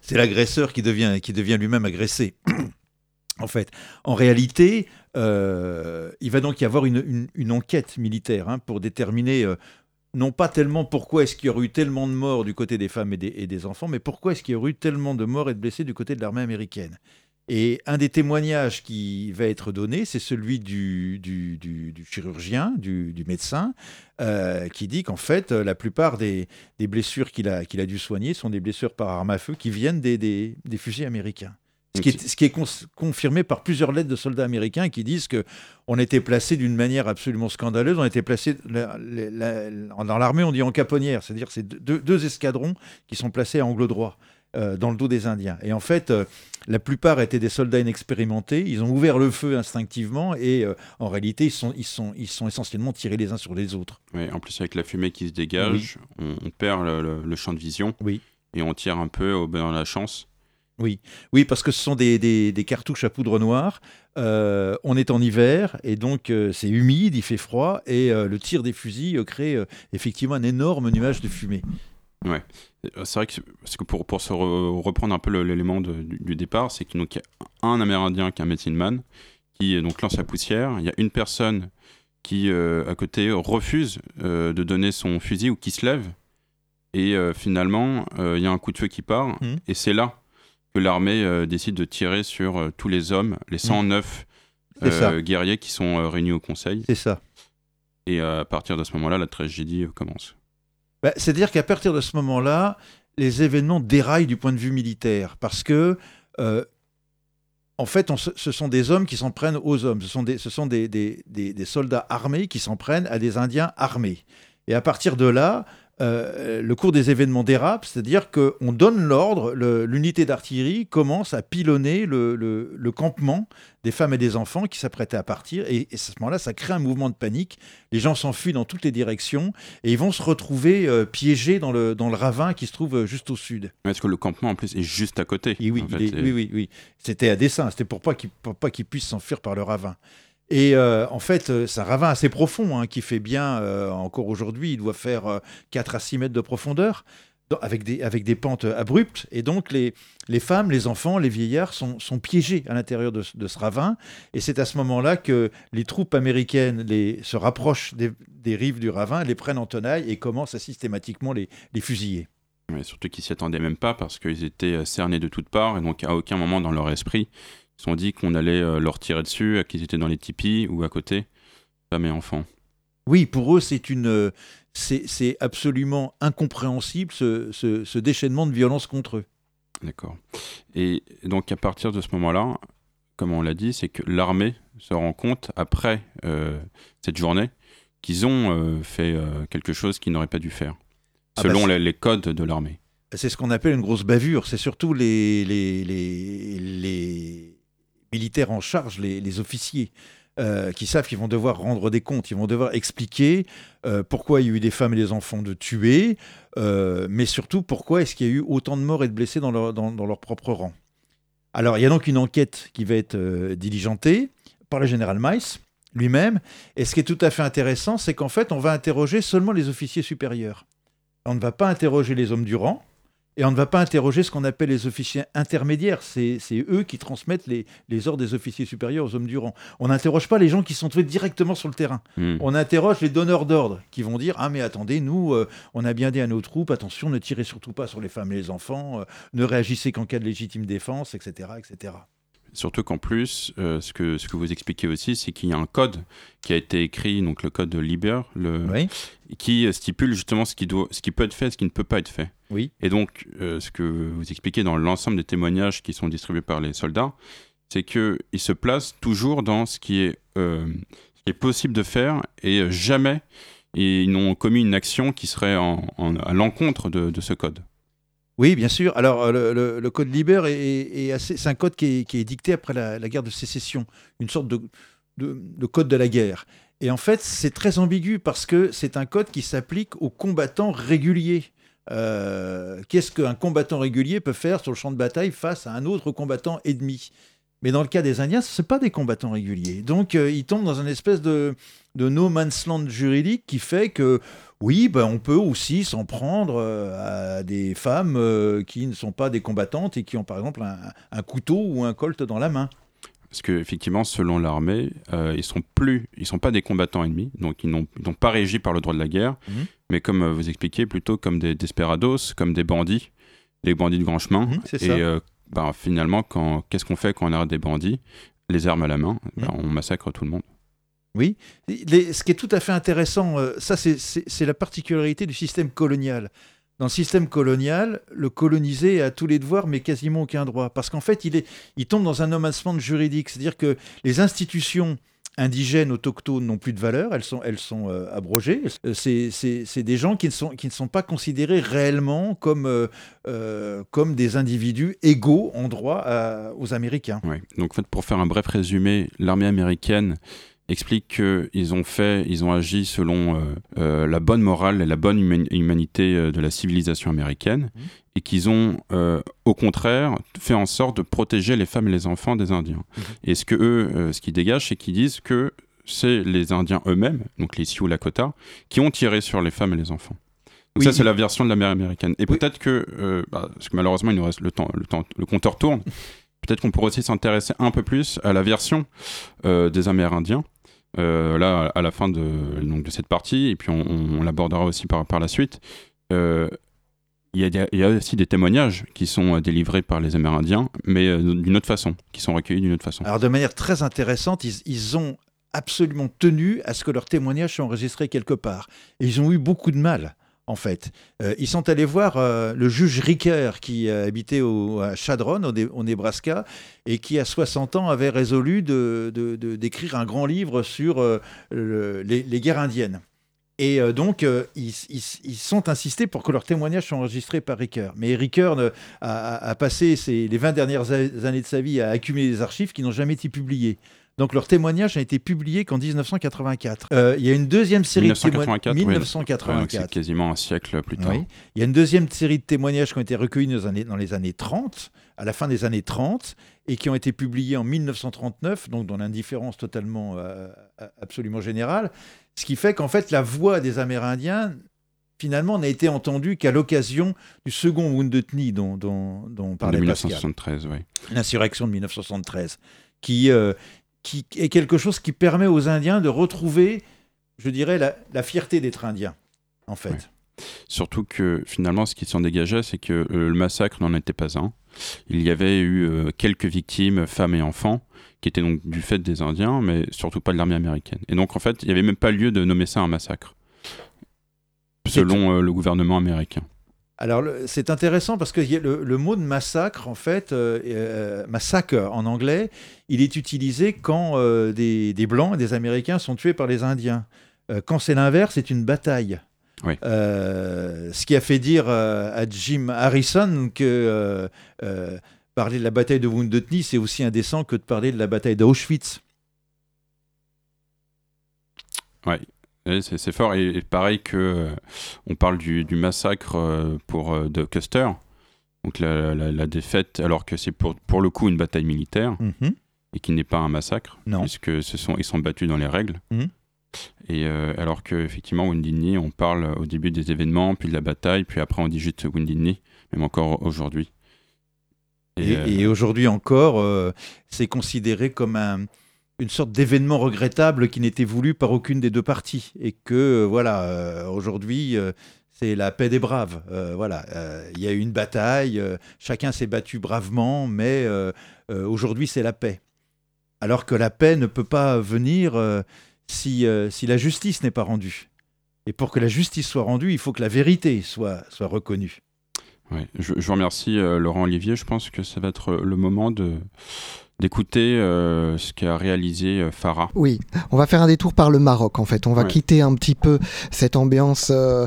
C'est l'agresseur qui devient, qui devient lui-même agressé. en fait, en réalité, euh, il va donc y avoir une, une, une enquête militaire hein, pour déterminer. Euh, non pas tellement pourquoi est-ce qu'il y aurait eu tellement de morts du côté des femmes et des, enfants, mais pourquoi est-ce qu'il y aurait eu tellement de morts et de blessés du côté de l'armée américaine. Et un des témoignages qui va être donné, c'est celui du, chirurgien, du, médecin, euh, qui dit qu'en fait, la plupart des, blessures qu'il a, a dû soigner sont des blessures par arme à feu qui viennent des, des, des fusils américains. Ce qui est, ce qui est con confirmé par plusieurs lettres de soldats américains qui disent que on était placé d'une manière absolument scandaleuse. On était placé dans l'armée, on dit en caponnière, c'est-à-dire c'est deux, deux, escadrons qui sont placés à angle droit euh, dans le dos des Indiens. Et en fait, euh, la plupart étaient des soldats inexpérimentés. Ils ont ouvert le feu instinctivement et euh, en réalité, ils sont, ils, sont, ils sont essentiellement tirés les uns sur les autres. Oui, en plus, avec la fumée qui se dégage, oui. on, on, perd le, le, le, champ de vision. Oui. Et on tire un peu au dans la chance. Oui, oui, parce que ce sont des, des, des cartouches à poudre noire. Euh, on est en hiver et donc euh, c'est humide, il fait froid et euh, le tir des fusils crée effectivement un énorme nuage de fumée. Ouais, c'est vrai que, parce que pour, pour se re reprendre un peu l'élément du, du, départ, c'est qu'il y a un Amérindien qui est un medicine man qui donc lance la poussière. Il y a une personne qui à côté refuse de donner son fusil ou qui se lève et finalement il y a un coup de feu qui part mmh. et c'est là que l'armée euh, décide de tirer sur euh, tous les hommes, les 109 mmh. euh, guerriers qui sont réunis au Conseil. C'est ça. Et à partir de ce moment-là, la tragédie commence. Bah, C'est-à-dire qu'à partir de ce moment-là, les événements déraillent du point de vue militaire, parce que euh, en fait, on, ce sont des hommes qui s'en prennent aux hommes. Ce sont des, ce sont des, des, des, des soldats armés qui s'en prennent à des Indiens armés. Et à partir de là, euh, le cours des événements dérape, c'est-à-dire qu'on donne l'ordre, l'unité d'artillerie commence à pilonner le, le, le, campement des femmes et des enfants qui s'apprêtaient à partir, et, et à ce moment-là, ça crée un mouvement de panique. Les gens s'enfuient dans toutes les directions, et ils vont se retrouver euh, piégés dans le, dans le ravin qui se trouve euh, juste au sud. Est-ce que le campement, en plus, est juste à côté et oui, en fait, est, oui, oui, oui. C'était à dessein, c'était pour pas qu'ils qu puissent s'enfuir par le ravin. Et euh, en fait, c'est un ravin assez profond hein, qui fait bien, euh, encore aujourd'hui, il doit faire euh, 4 à 6 mètres de profondeur, avec des, avec des pentes abruptes. Et donc, les, les femmes, les enfants, les vieillards sont, sont piégés à l'intérieur de, ce ravin. Et c'est à ce moment-là que les troupes américaines se rapprochent des, rives du ravin, les prennent en tenaille et commencent à systématiquement les, les fusiller. Surtout qu'ils s'y attendaient même pas parce qu'ils étaient cernés de toutes parts et donc à aucun moment dans leur esprit se sont dit qu'on allait euh, leur tirer dessus, qu'ils étaient dans les tipis ou à côté, femmes et enfants. Oui, pour eux, c'est une, c'est absolument incompréhensible ce, ce, ce, déchaînement de violence contre eux. D'accord. Et donc à partir de ce moment-là, comme on l'a dit, c'est que l'armée se rend compte après euh, cette journée qu'ils ont euh, fait euh, quelque chose qu'ils n'auraient pas dû faire, selon ah bah les, les codes de l'armée. C'est ce qu'on appelle une grosse bavure. C'est surtout les, les, les, les militaires en charge, les, officiers, euh, qui savent qu'ils vont devoir rendre des comptes, ils vont devoir expliquer euh, pourquoi il y a eu des femmes et des enfants de tués, euh, mais surtout pourquoi est-ce qu'il y a eu autant de morts et de blessés dans leur, dans, dans propre rang. Alors il y a donc une enquête qui va être diligentée par le général Mice lui-même, et ce qui est tout à fait intéressant, c'est qu'en fait on va interroger seulement les officiers supérieurs. On ne va pas interroger les hommes du rang, et on ne va pas interroger ce qu'on appelle les officiers intermédiaires. C'est eux qui transmettent les, les ordres des officiers supérieurs aux hommes du rang. On n'interroge pas les gens qui sont trouvés directement sur le terrain. Hmm. On interroge les donneurs d'ordre qui vont dire Ah, mais attendez, nous, euh, on a bien dit à nos troupes, attention, ne tirez surtout pas sur les femmes et les enfants, euh, ne réagissez qu'en cas de légitime défense, etc. etc. Surtout qu'en plus, euh, ce, que, ce que vous expliquez aussi, c'est qu'il y a un code qui a été écrit, donc le code de Liber, le, Oui, qui stipule justement ce qui, doit, ce qui peut être fait et ce qui ne peut pas être fait. oui, Et donc, euh, ce que vous expliquez dans l'ensemble des témoignages qui sont distribués par les soldats, c'est qu'ils se placent toujours dans ce qui est, euh, ce qui est possible de faire et jamais ils n'ont commis une action qui serait en- en- à l'encontre de, de ce code. Oui, bien sûr. Alors, euh, le, code Liber est, assez. C'est un code qui est, dicté après la, guerre de sécession, une sorte de, de, de code de la guerre. Et en fait, c'est très ambigu parce que c'est un code qui s'applique aux combattants réguliers. Euh, Qu'est-ce qu'un combattant régulier peut faire sur le champ de bataille face à un autre combattant ennemi? Mais dans le cas des Indiens, ce pas des combattants réguliers. Donc, euh, ils tombent dans une espèce de, de no man's land juridique qui fait que, oui, ben, on peut aussi s'en prendre euh, à des femmes euh, qui ne sont pas des combattantes et qui ont par exemple un, un couteau ou un colt dans la main. Parce qu'effectivement, selon l'armée, euh, ils sont plus, ils sont pas des combattants ennemis, donc ils n'ont pas régi par le droit de la guerre, Mhm. mais comme vous expliquez, plutôt comme des desperados, comme des bandits, les bandits de grand chemin. Mhm, et euh, ben, finalement, qu'est-ce qu'on fait quand on arrête des bandits? Les armes à la main, ben, on massacre tout le monde. Oui. Ce qui est tout à fait intéressant, euh, ça c'est- la particularité du système colonial. Dans le système colonial, le colonisé a tous les devoirs mais quasiment aucun droit. Parce qu'en fait, il, est, il tombe dans un land juridique. C'est-à-dire que les institutions indigènes, autochtones n'ont plus de valeur, elles sont, euh, abrogées. Euh, C'est des gens qui ne, sont, pas considérés réellement comme, des individus égaux en droit aux Américains. Ouais. Donc, en fait, pour faire un bref résumé, l'armée américaine explique qu'ils ont fait, ils ont agi selon euh, euh, la bonne morale et la bonne huma- humanité euh, de la civilisation américaine, Mhm. et qu'ils ont, euh, au contraire, fait en sorte de protéger les femmes et les enfants des Indiens. Mhm. Et ce que eux, euh, ce qu'ils dégagent, c'est qu'ils disent que c'est les Indiens eux-mêmes, donc les Sioux Lakota, qui ont tiré sur les femmes et les enfants. Donc Oui. ça, c'est la version de la mer américaine. Et Oui. peut-être que, bah, parce que malheureusement, il nous reste le temps, le temps, le compteur tourne. Peut-être qu'on pourrait aussi s'intéresser un peu plus à la version des Amérindiens. Euh, là, à la fin de, donc, de cette partie, et puis on, l'abordera aussi par, par la suite. Euh, il y, a, y a aussi des témoignages qui sont euh, délivrés par les Amérindiens, mais d'une autre façon, qui sont recueillis d'une autre façon. Alors de manière très intéressante, ils, ils ont absolument tenu à ce que leurs témoignages soient enregistrés quelque part. Et ils ont eu beaucoup de mal, en fait. Euh, ils sont allés voir euh, le juge Ricker, qui euh, habitait au, à Chadron, au, Nebraska, et qui, à 60 ans, avait résolu d'écrire un grand livre sur le- les, guerres indiennes. Et donc, ils, sont insistés pour que leurs témoignages soient enregistrés par Ricker. Mais Ricker a, passé les 20 dernières années de sa vie à accumuler des archives qui n'ont jamais été publiées. Donc leur témoignage n'a été publié qu'en 1984. Euh, il y a une deuxième série de 1984, témoignages. oui. Ouais, donc 1984. c'est quasiment un siècle plus tard. Oui. Il y a une deuxième série de témoignages qui ont été recueillis dans les, années, dans les années 30, à la fin des années 30, et qui ont été publiés en 1939, donc dans l'indifférence totalement, euh, absolument générale. Ce qui fait qu'en fait, la voix des Amérindiens, finalement, n'a été entendue qu'à l'occasion du second Wounded Knee dont, dont, dont De parlait Pascal 1973, oui. l'insurrection de 1973, qui, euh, qui est quelque chose qui permet aux Indiens de retrouver, je dirais, la, la fierté d'être Indiens, en fait. Ouais. Surtout que finalement, ce qui s'en dégageait, c'est que euh, le massacre n'en était pas un. Il y avait eu euh, quelques victimes, femmes et enfants, qui étaient donc du fait des Indiens, mais surtout pas de l'armée américaine. Et donc, en fait, il n'y avait même pas lieu de nommer ça un massacre, selon euh, le gouvernement américain. Alors, c'est intéressant parce que le, le mot de massacre, en fait, euh, euh, massacre en anglais, il est utilisé quand euh, des, des Blancs et des Américains sont tués par les Indiens. Euh, quand c'est l'inverse, c'est une bataille. Oui. Ce qui a fait dire à Jim Harrison que parler de la bataille de Wounded Knee, c'est aussi indécent que de parler de la bataille d'Auschwitz. Ouais. C'est fort et, et pareil que euh, on parle du, du massacre euh, pour euh, de Custer, donc la, la- la défaite, alors que c'est pour, pour le coup une bataille militaire Mhm. et qui n'est pas un massacre, Non. puisque ce sont ils sont battus dans les règles. Mhm. Et euh, alors que effectivement Knee, on parle au début des événements, puis de la bataille, puis après on dit juste Wounded Knee, même encore aujourd'hui. Et, et aujourd'hui encore, euh, c'est considéré comme un- une sorte d'événement regrettable qui n'était voulu par aucune des deux parties. Et que, euh, voilà, euh, aujourd'hui, euh, c'est la paix des braves. Voilà, il y a eu une bataille, chacun s'est battu bravement, mais aujourd'hui, c'est la paix. Alors que la paix ne peut pas venir si, si la justice n'est pas rendue. Et pour que la justice soit rendue, il faut que la vérité soit, soit reconnue. Ouais, je, je vous remercie Laurent Olivier. Je pense que ça va être le moment de d'écouter euh, ce qu'a réalisé euh, Farah. Oui, on va faire un détour par le Maroc en fait. On va Ouais. quitter un petit peu cette ambiance euh,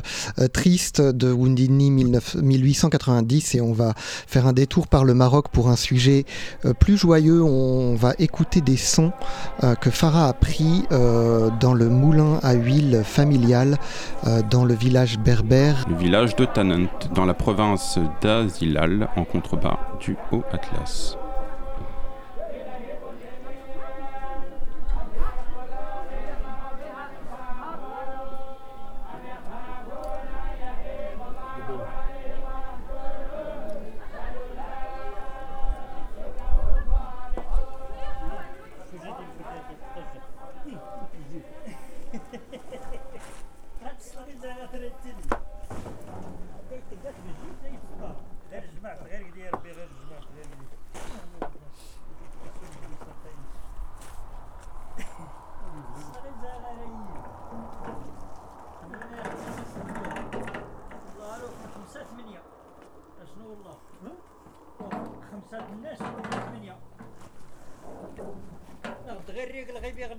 triste de 19 1890 et on va faire un détour par le Maroc pour un sujet euh, plus joyeux. On va écouter des sons que Farah a pris dans le moulin à huile familial dans le village berbère. Le village de Tannant, dans la province d'Azilal, en contrebas du Haut Atlas.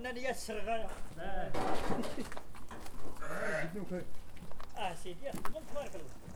أنا اللي السرغه آه سيدي تبارك الله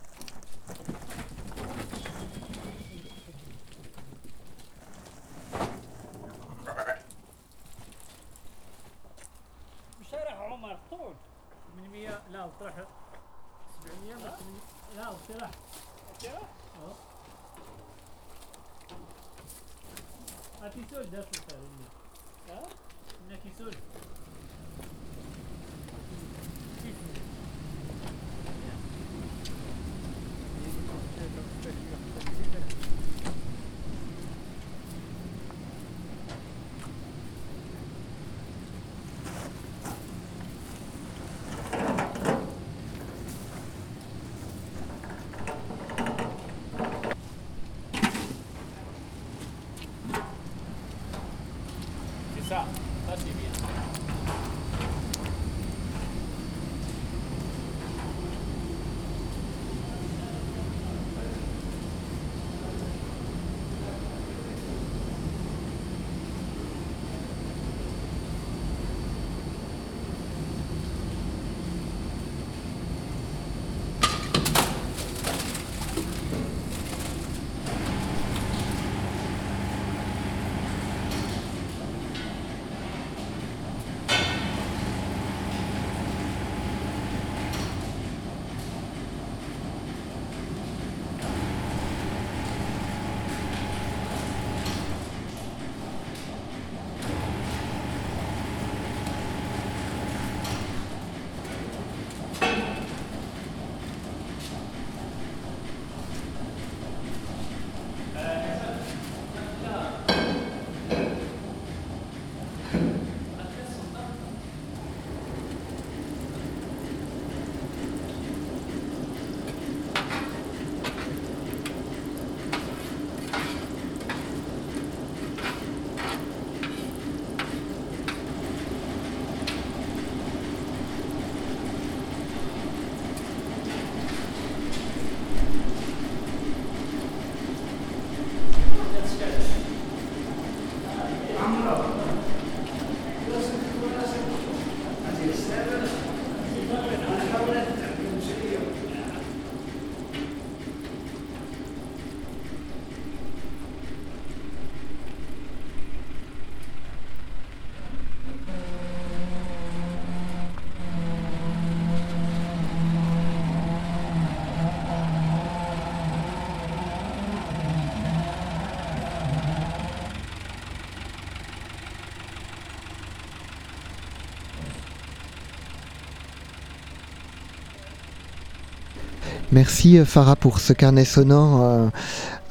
Merci euh, Farah pour ce carnet sonore euh,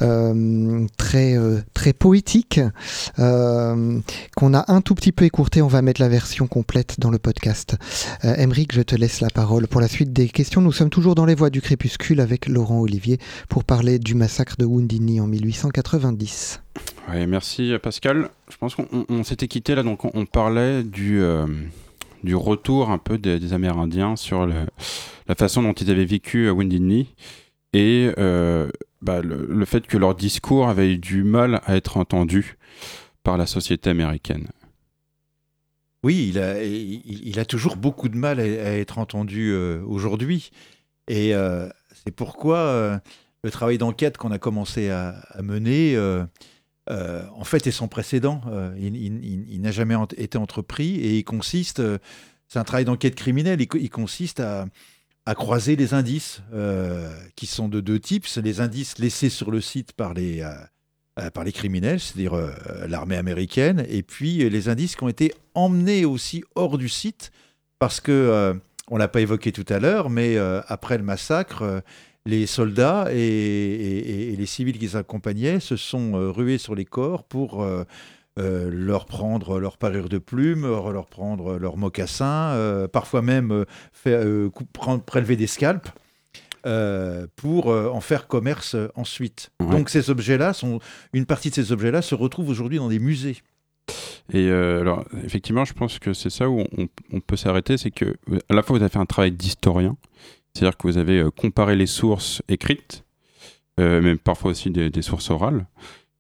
euh, très, très poétique qu'on a un tout petit peu écourté. On va mettre la version complète dans le podcast. Emeric, je te laisse la parole pour la suite des questions. Nous sommes toujours dans les voies du crépuscule avec Laurent Olivier pour parler du massacre de Woundini en 1890. Ouais, merci Pascal. Je pense qu'on on- on s'était quitté là, donc on, parlait du, du retour un peu des, Amérindiens sur la façon dont ils avaient vécu à Wounded Knee et euh, bah, le, fait que leur discours avait eu du mal à être entendu par la société américaine. Oui, il a, toujours beaucoup de mal à, être entendu euh, aujourd'hui. Et euh, c'est pourquoi le travail d'enquête qu'on a commencé à mener, euh, en fait, est sans précédent. Euh, il n'a jamais été entrepris et il consiste, euh, c'est un travail d'enquête criminelle, il, co- il consiste à, croiser les indices qui sont de deux types. Les indices laissés sur le site par les, par les criminels, c'est-à-dire l'armée américaine, et puis les indices qui ont été emmenés aussi hors du site, parce que, on l'a pas évoqué tout à l'heure, mais après le massacre, les soldats et, et- et les civils qui les accompagnaient se sont euh, rués sur les corps pour euh, euh, leur prendre leur parure de plumes, leur prendre leurs mocassins, euh, parfois même faire, coup- prendre- prélever des scalps. euh, pour euh, en faire commerce euh, ensuite. Ouais. Donc ces objets-là sont une partie de ces objets-là se retrouve aujourd'hui dans des musées. Et alors, effectivement, je pense que c'est ça où on, on peut s'arrêter, c'est que à la fois vous avez fait un travail d'historien, c'est-à-dire que vous avez euh, comparé les sources écrites, euh, même parfois aussi des, sources orales,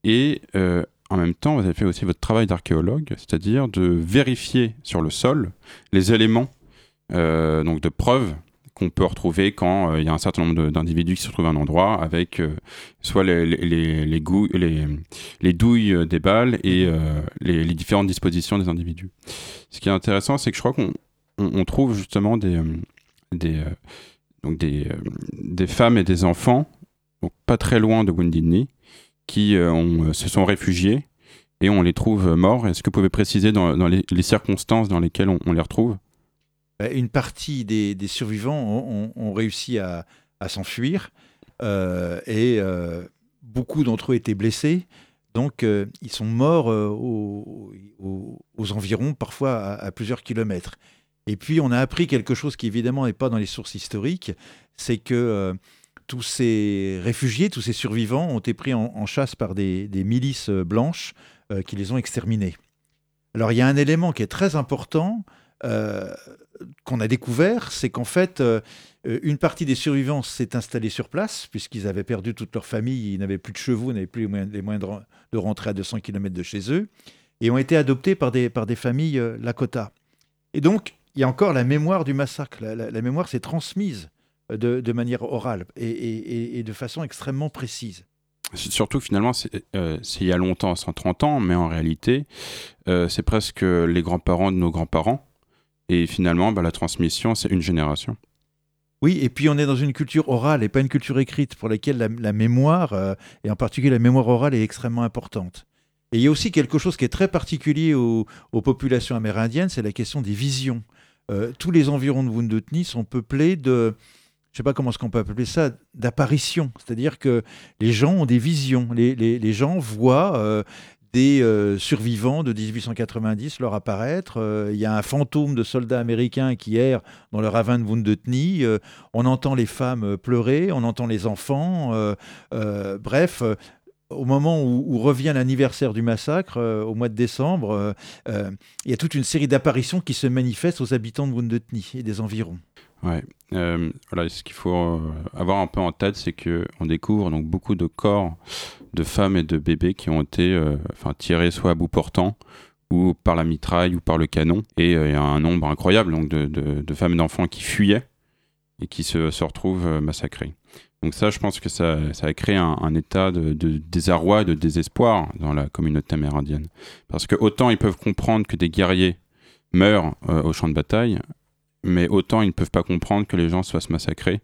et euh, en même temps, vous avez fait aussi votre travail d'archéologue, c'est-à-dire de vérifier sur le sol les éléments donc de preuves qu'on peut retrouver quand il y a un certain nombre d'individus qui se retrouvent à un endroit avec soit les, les, les, les goûts- les, les douilles des balles et les, différentes dispositions des individus. Ce qui est intéressant, c'est que je crois qu'on on, trouve justement des, des, donc des, euh, des femmes et des enfants, pas très loin de Wounded qui euh, euh, se sont réfugiés et on les trouve morts. Est-ce que vous pouvez préciser dans, les, circonstances dans lesquelles on, les retrouve? Une partie des, survivants ont, réussi à, s'enfuir et beaucoup d'entre eux étaient blessés. Donc ils sont morts aux, environs, parfois à plusieurs kilomètres. Et puis on a appris quelque chose qui évidemment n'est pas dans les sources historiques, c'est que euh, tous ces réfugiés, tous ces survivants ont été pris en, chasse par des, milices euh, blanches euh, qui les ont exterminés. Alors il y a un élément qui est très important qu'on a découvert, c'est qu'en fait, une partie des survivants s'est installée sur place, puisqu'ils avaient perdu toute leur famille, ils n'avaient plus de chevaux, n'avaient plus les moyens, de, ren- de rentrer à 200 km de chez eux, et ont été adoptés par des, par des familles Lakota. Et donc, il y a encore la mémoire du massacre. La, la- la mémoire s'est transmise euh, de, de manière orale et, et- et- et de façon extrêmement précise. Surtout finalement, c'est euh, c'est il y a longtemps, 130 ans, mais en réalité, euh, c'est presque les grands-parents de nos grands-parents. Et finalement, bah, la transmission, c'est une génération. Oui, et puis on est dans une culture orale et pas une culture écrite pour laquelle la, la mémoire, euh, et en particulier la mémoire orale, est extrêmement importante. Et il y a aussi quelque chose qui est très particulier aux, aux populations amérindiennes, c'est la question des visions. Euh, tous les environs de Wounded Knee sont peuplés de, je sais pas comment est-ce qu'on peut appeler ça, d'apparitions. C'est-à-dire que les gens ont des visions. Les, les- gens voient euh, des euh, survivants de 1890 leur apparaître. Il y a un fantôme de soldats américains qui errent dans le ravin de. Euh, on entend les femmes pleurer, on entend les enfants. bref, au moment où, revient l'anniversaire du massacre, euh, au mois de décembre, euh, euh, il y a toute une série d'apparitions qui se manifestent aux habitants de Wounded Knee et des environs. Ouais. Voilà, ce qu'il faut avoir un peu en tête, c'est que on découvre donc beaucoup de corps de femmes et de bébés qui ont été tirés soit à bout portant ou par la mitraille ou par le canon. Et il y a un nombre incroyable donc, de, femmes et d'enfants qui fuyaient et qui se, retrouvent massacrés. Donc ça, je pense que ça, a créé un, état de, de désarroi, de désespoir dans la communauté amérindienne. Parce que autant ils peuvent comprendre que des guerriers meurent euh, au champ de bataille, mais autant ils ne peuvent pas comprendre que les gens se fassent massacrer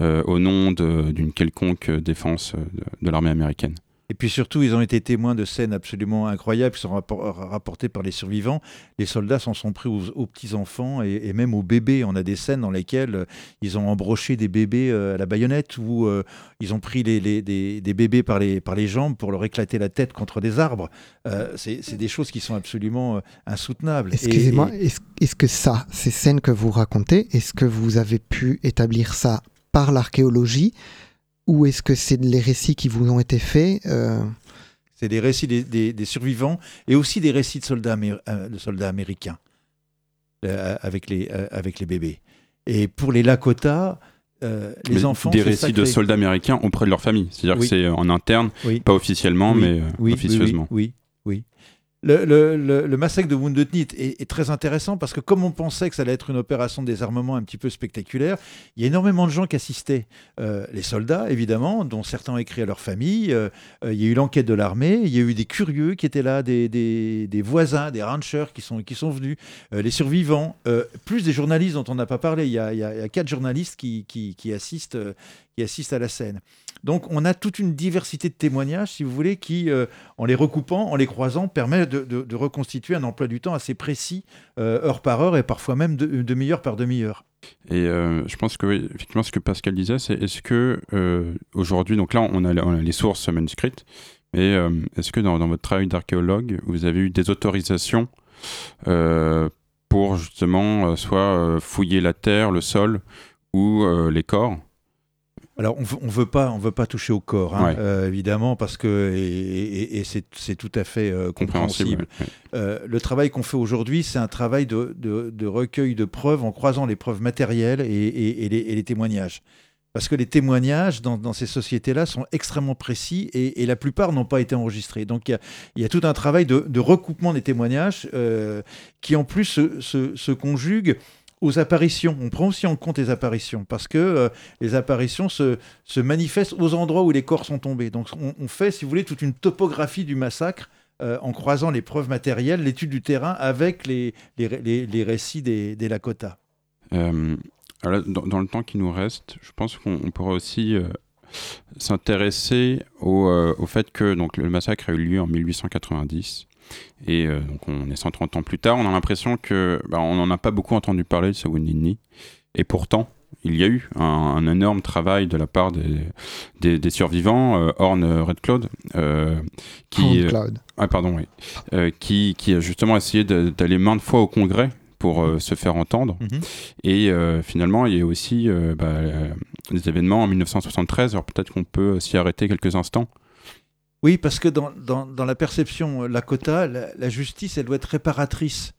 euh, au nom d'une quelconque défense euh, de l'armée américaine. Et puis surtout, ils ont été témoins de scènes absolument incroyables qui sont rappor- rapportées par les survivants. Les soldats s'en sont pris aux, aux petits-enfants et, et même aux bébés. On a des scènes dans lesquelles euh, ils ont embroché des bébés euh, à la baïonnette ou euh, ils ont pris les, les- des, des bébés par les, par les jambes pour leur éclater la tête contre des arbres. Euh, c'est des choses qui sont absolument insoutenables. Excusez-moi, et- est-ce est-ce que ça, ces scènes que vous racontez, est-ce que vous avez pu établir ça par l'archéologie ou est-ce que c'est les récits qui vous ont été faits euh, C'est des récits des, des- des survivants et aussi des récits de soldats, euh, de soldats américains euh, avec, les, euh, avec les bébés. Et pour les Lakota, euh, les Mais enfants. des récits de soldats américains auprès de leur famille. C'est-à-dire Oui. que c'est en interne, Oui. pas officiellement, Oui, mais officieusement. Oui, oui. oui. Le, massacre de Wounded Knee est, très intéressant parce que comme on pensait que ça allait être une opération de désarmement un petit peu spectaculaire, il y a énormément de gens qui assistaient. Euh, les soldats, évidemment, dont certains ont écrit à leur famille. euh, euh, il y a eu l'enquête de l'armée. Il y a eu des curieux qui étaient là, des, voisins, des ranchers qui sont, venus, les survivants, plus des journalistes dont on n'a pas parlé. Il y a, quatre journalistes qui assistent à la scène. Donc on a toute une diversité de témoignages, si vous voulez, qui, euh, en les recoupant, en les croisant, permet de, reconstituer un emploi du temps assez précis, euh, heure par heure et parfois même de- demi-heure par demi-heure. Et euh, je pense que, effectivement, ce que Pascal disait, c'est est-ce que aujourd'hui, donc là, on a, les sources manuscrites, mais est-ce que dans, votre travail d'archéologue, vous avez eu des autorisations pour justement soit fouiller la terre, le sol ou les corps? Alors on on veut pas, on veut pas toucher au corps, hein, Ouais. euh, évidemment, parce que et, et- et c'est tout à fait euh, compréhensible. ouais. Euh, le travail qu'on fait aujourd'hui, c'est un travail de, de- de recueil de preuves en croisant les preuves matérielles et, les, et les témoignages. Parce que les témoignages dans, dans ces sociétés-là sont extrêmement précis et, la plupart n'ont pas été enregistrés. Donc il y a, il y a tout un travail de, de recoupement des témoignages qui en plus se, se- se conjugue aux apparitions. On prend aussi en compte les apparitions parce que euh, les apparitions se, se manifestent aux endroits où les corps sont tombés. Donc on, fait, si vous voulez, toute une topographie du massacre euh, en croisant les preuves matérielles, l'étude du terrain avec les, les, les- récits des, des Lakota. Euh, dans, le temps qui nous reste, je pense qu'on on pourrait aussi s'intéresser au, au fait que donc, le massacre a eu lieu en 1890. Et euh, donc on est 130 ans plus tard, on a l'impression que bah, on n'en a pas beaucoup entendu parler de ce Wounded Knee. Et pourtant, il y a eu un, un énorme travail de la part des, des, des survivants, euh, Horn Red Cloud, euh, qui, Cloud ah, pardon, oui. Euh, qui, qui a justement essayé d'aller maintes fois au Congrès pour euh, se faire entendre. Mhm. Et euh, finalement, il y a aussi euh, bah, euh, des événements en 1973. Alors peut-être qu'on peut s'y arrêter quelques instants. Oui, parce que dans, dans, la perception euh, Lakota, la, la justice, elle doit être réparatrice.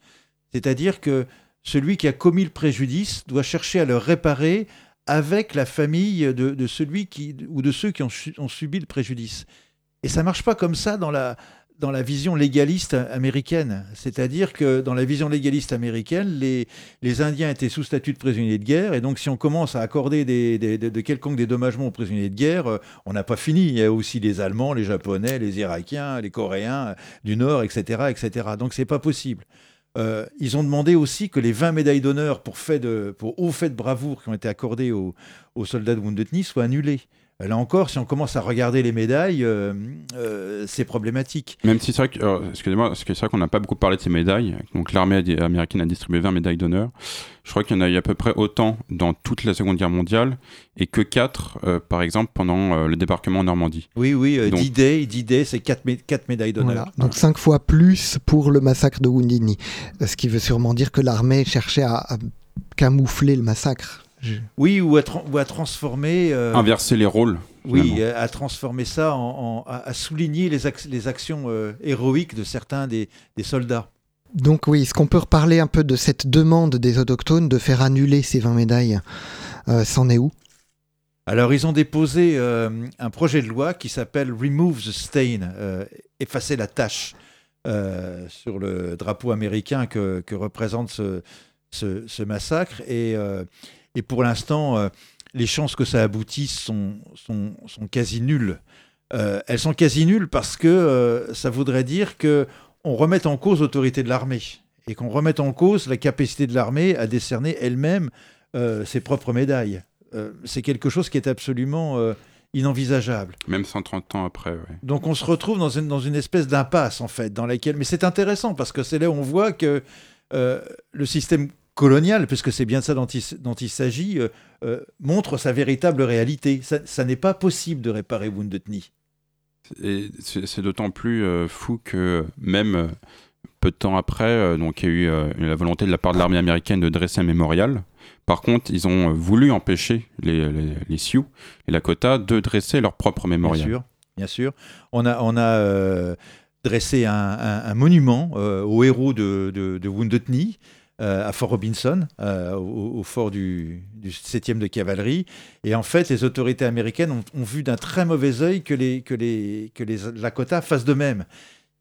C'est-à-dire que celui qui a commis le préjudice doit chercher à le réparer avec la famille de, de celui qui, ou de ceux qui ont, ont subi le préjudice. Et ça marche pas comme ça dans la, dans la vision légaliste américaine. C'est-à-dire que dans la vision légaliste américaine, les, les Indiens étaient sous statut de prisonniers de guerre, et donc si on commence à accorder des, de, quelconques dédommagements aux prisonniers de guerre, euh, on n'a pas fini. Il y a aussi les Allemands, les Japonais, les Irakiens, les Coréens euh, du Nord, etc. etc. Donc c'est pas possible. Euh, ils ont demandé aussi que les 20 médailles d'honneur pour, fait de, pour hauts faits de bravoure qui ont été accordés aux, aux soldats de Wounded Knee soient annulés. Là encore, si on commence à regarder les médailles, euh, euh, c'est problématique. Même si c'est vrai que, euh, excusez-moi, c'est vrai qu'on n'a pas beaucoup parlé de ces médailles. Donc l'armée américaine a distribué 20 médailles d'honneur. Je crois qu'il y en a eu à peu près autant dans toute la Seconde Guerre mondiale et que 4, par exemple, pendant euh, le débarquement en Normandie. Oui, oui, euh, Donc- D-Day, D-Day, c'est 4, médailles d'honneur. Voilà. Donc cinq fois plus pour le massacre de Wounded Knee. Ce qui veut sûrement dire que l'armée cherchait à, à camoufler le massacre. Oui, ou à, tra- ou à transformer. euh, Inverser les rôles. oui, finalement. euh, à transformer ça en, en- à, à souligner les, ac- les actions euh, héroïques de certains des, des soldats. Donc oui, est-ce qu'on peut reparler un peu de cette demande des autochtones de faire annuler ces 20 médailles Euh, C'en est où? Alors, ils ont déposé euh, un projet de loi qui s'appelle Remove the Stain, euh, effacer la tâche, euh, sur le drapeau américain que, que représente ce, ce- ce massacre. Et, euh, et pour l'instant, euh, les chances que ça aboutisse sont, sont, sont quasi nulles. Euh, elles sont quasi nulles parce que euh, ça voudrait dire que on remette en cause l'autorité de l'armée et qu'on remette en cause la capacité de l'armée à décerner elle-même ses propres médailles. C'est quelque chose qui est absolument inenvisageable. Même 130 ans après, ouais. Donc on se retrouve dans une, dans une espèce d'impasse en fait, dans laquelle. Mais c'est intéressant parce que c'est là où on voit que euh, le système colonial, puisque c'est bien ça dont il, dont il s'agit, euh, euh, montre sa véritable réalité. Ça, ça n'est pas possible de réparer Wounded Knee. Et c'est d'autant plus euh, fou que même peu de temps après, donc il y a eu la volonté de la part de l'armée américaine de dresser un mémorial. Par contre, ils ont voulu empêcher les, les, les Sioux et Lakota de dresser leur propre Bien mémorial. sûr, bien sûr. On a, on a dressé un, un- un monument aux héros de, de, de Wounded Knee à Fort Robinson, euh, au, au fort du, du 7e de cavalerie. Et en fait, les autorités américaines ont, ont vu d'un très mauvais œil que les, que les, que les Lakota fassent de même.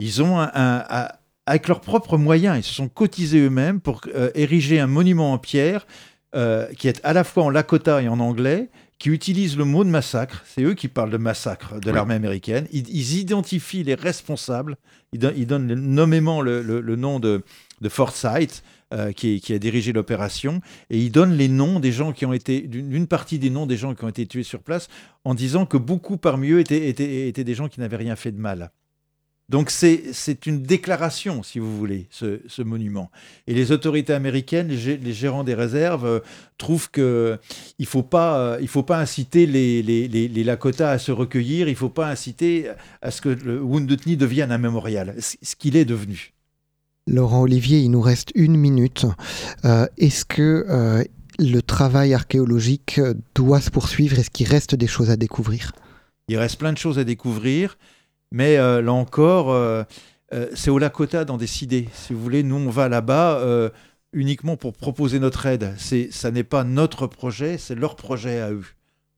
Ils ont, un, un- un- avec leurs propres moyens, ils se sont cotisés eux-mêmes pour euh, ériger un monument en pierre euh, qui est à la fois en Lakota et en anglais, qui utilise le mot de massacre. C'est eux qui parlent de massacre de Oui. l'armée américaine. Ils, ils identifient les responsables. Ils, don- ils donnent nommément le, le- le nom de, de Forsyth, euh, qui, a dirigé l'opération, et ils donnent les noms des gens qui ont été, d'une partie des noms des gens qui ont été tués sur place, en disant que beaucoup parmi eux étaient, étaient, étaient des gens qui n'avaient rien fait de mal. Donc c'est une déclaration, si vous voulez, ce, ce monument. Et les autorités américaines, les, gé- les gérants des réserves, euh, trouvent que il faut pas, euh, il faut pas inciter les, les, les, Lakota à se recueillir, il faut pas inciter à ce que le Wounded Knee devienne un mémorial, ce qu'il est devenu. Laurent Olivier, il nous reste une minute. Euh, Est-ce que euh, le travail archéologique doit se poursuivre? Est-ce qu'il reste des choses à découvrir? Il reste plein de choses à découvrir, mais euh, là encore, c'est au Lakota d'en décider. Si vous voulez, nous, on va là-bas uniquement pour proposer notre aide. Ça n'est pas notre projet, c'est leur projet à eux,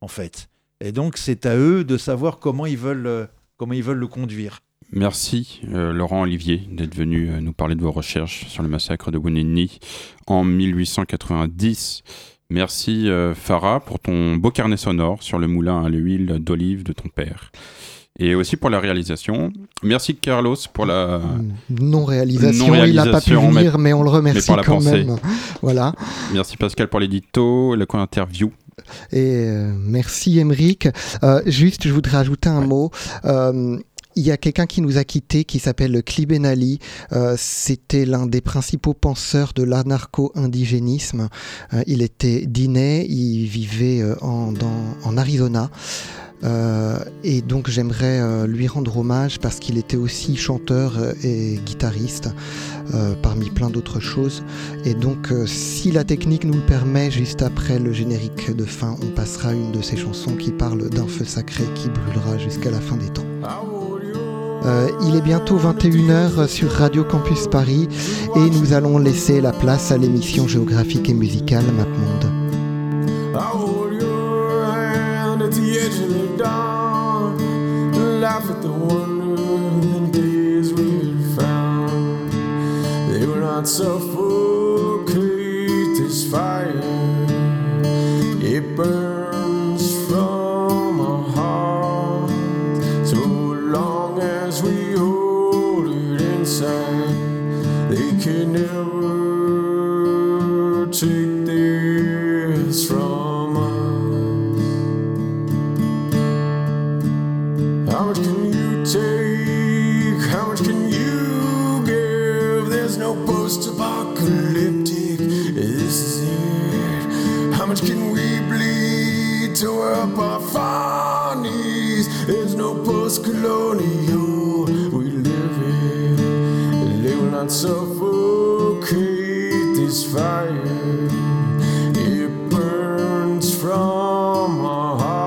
en fait. Et donc, c'est à eux de savoir comment ils veulent, comment ils veulent le conduire. Merci euh, Laurent Olivier d'être venu euh, nous parler de vos recherches sur le massacre de Knee en 1890. Merci euh, Farah pour ton beau carnet sonore sur le moulin à l'huile d'olive de ton père. Et aussi pour la réalisation. Merci Carlos pour la... Non-réalisation, il n'a pas pu Non-réalisation, mais- venir, mais, on le remercie quand pensée. même. Voilà. Merci Pascal pour l'édito, la co-interview. Et euh, merci Emeric. Euh, juste, je voudrais ajouter un mot. Euh, il y a quelqu'un qui nous a quittés qui s'appelle Cli Ben Ali. Euh, C'était l'un des principaux penseurs de l'anarcho-indigénisme. Euh, il était diné, il vivait euh, en, Arizona. Et donc j'aimerais lui rendre hommage parce qu'il était aussi chanteur et guitariste parmi plein d'autres choses. Et donc si la technique nous le permet, juste après le générique de fin, on passera une de ces chansons qui parle d'un feu sacré qui brûlera jusqu'à la fin des temps. Euh, il est bientôt 21h sur Radio Campus Paris et nous allons laisser la place à l'émission géographique et musicale MapMonde. I hold to help our funnies? There's no post colonial. We live it. They will not suffocate this fire. It burns from our hearts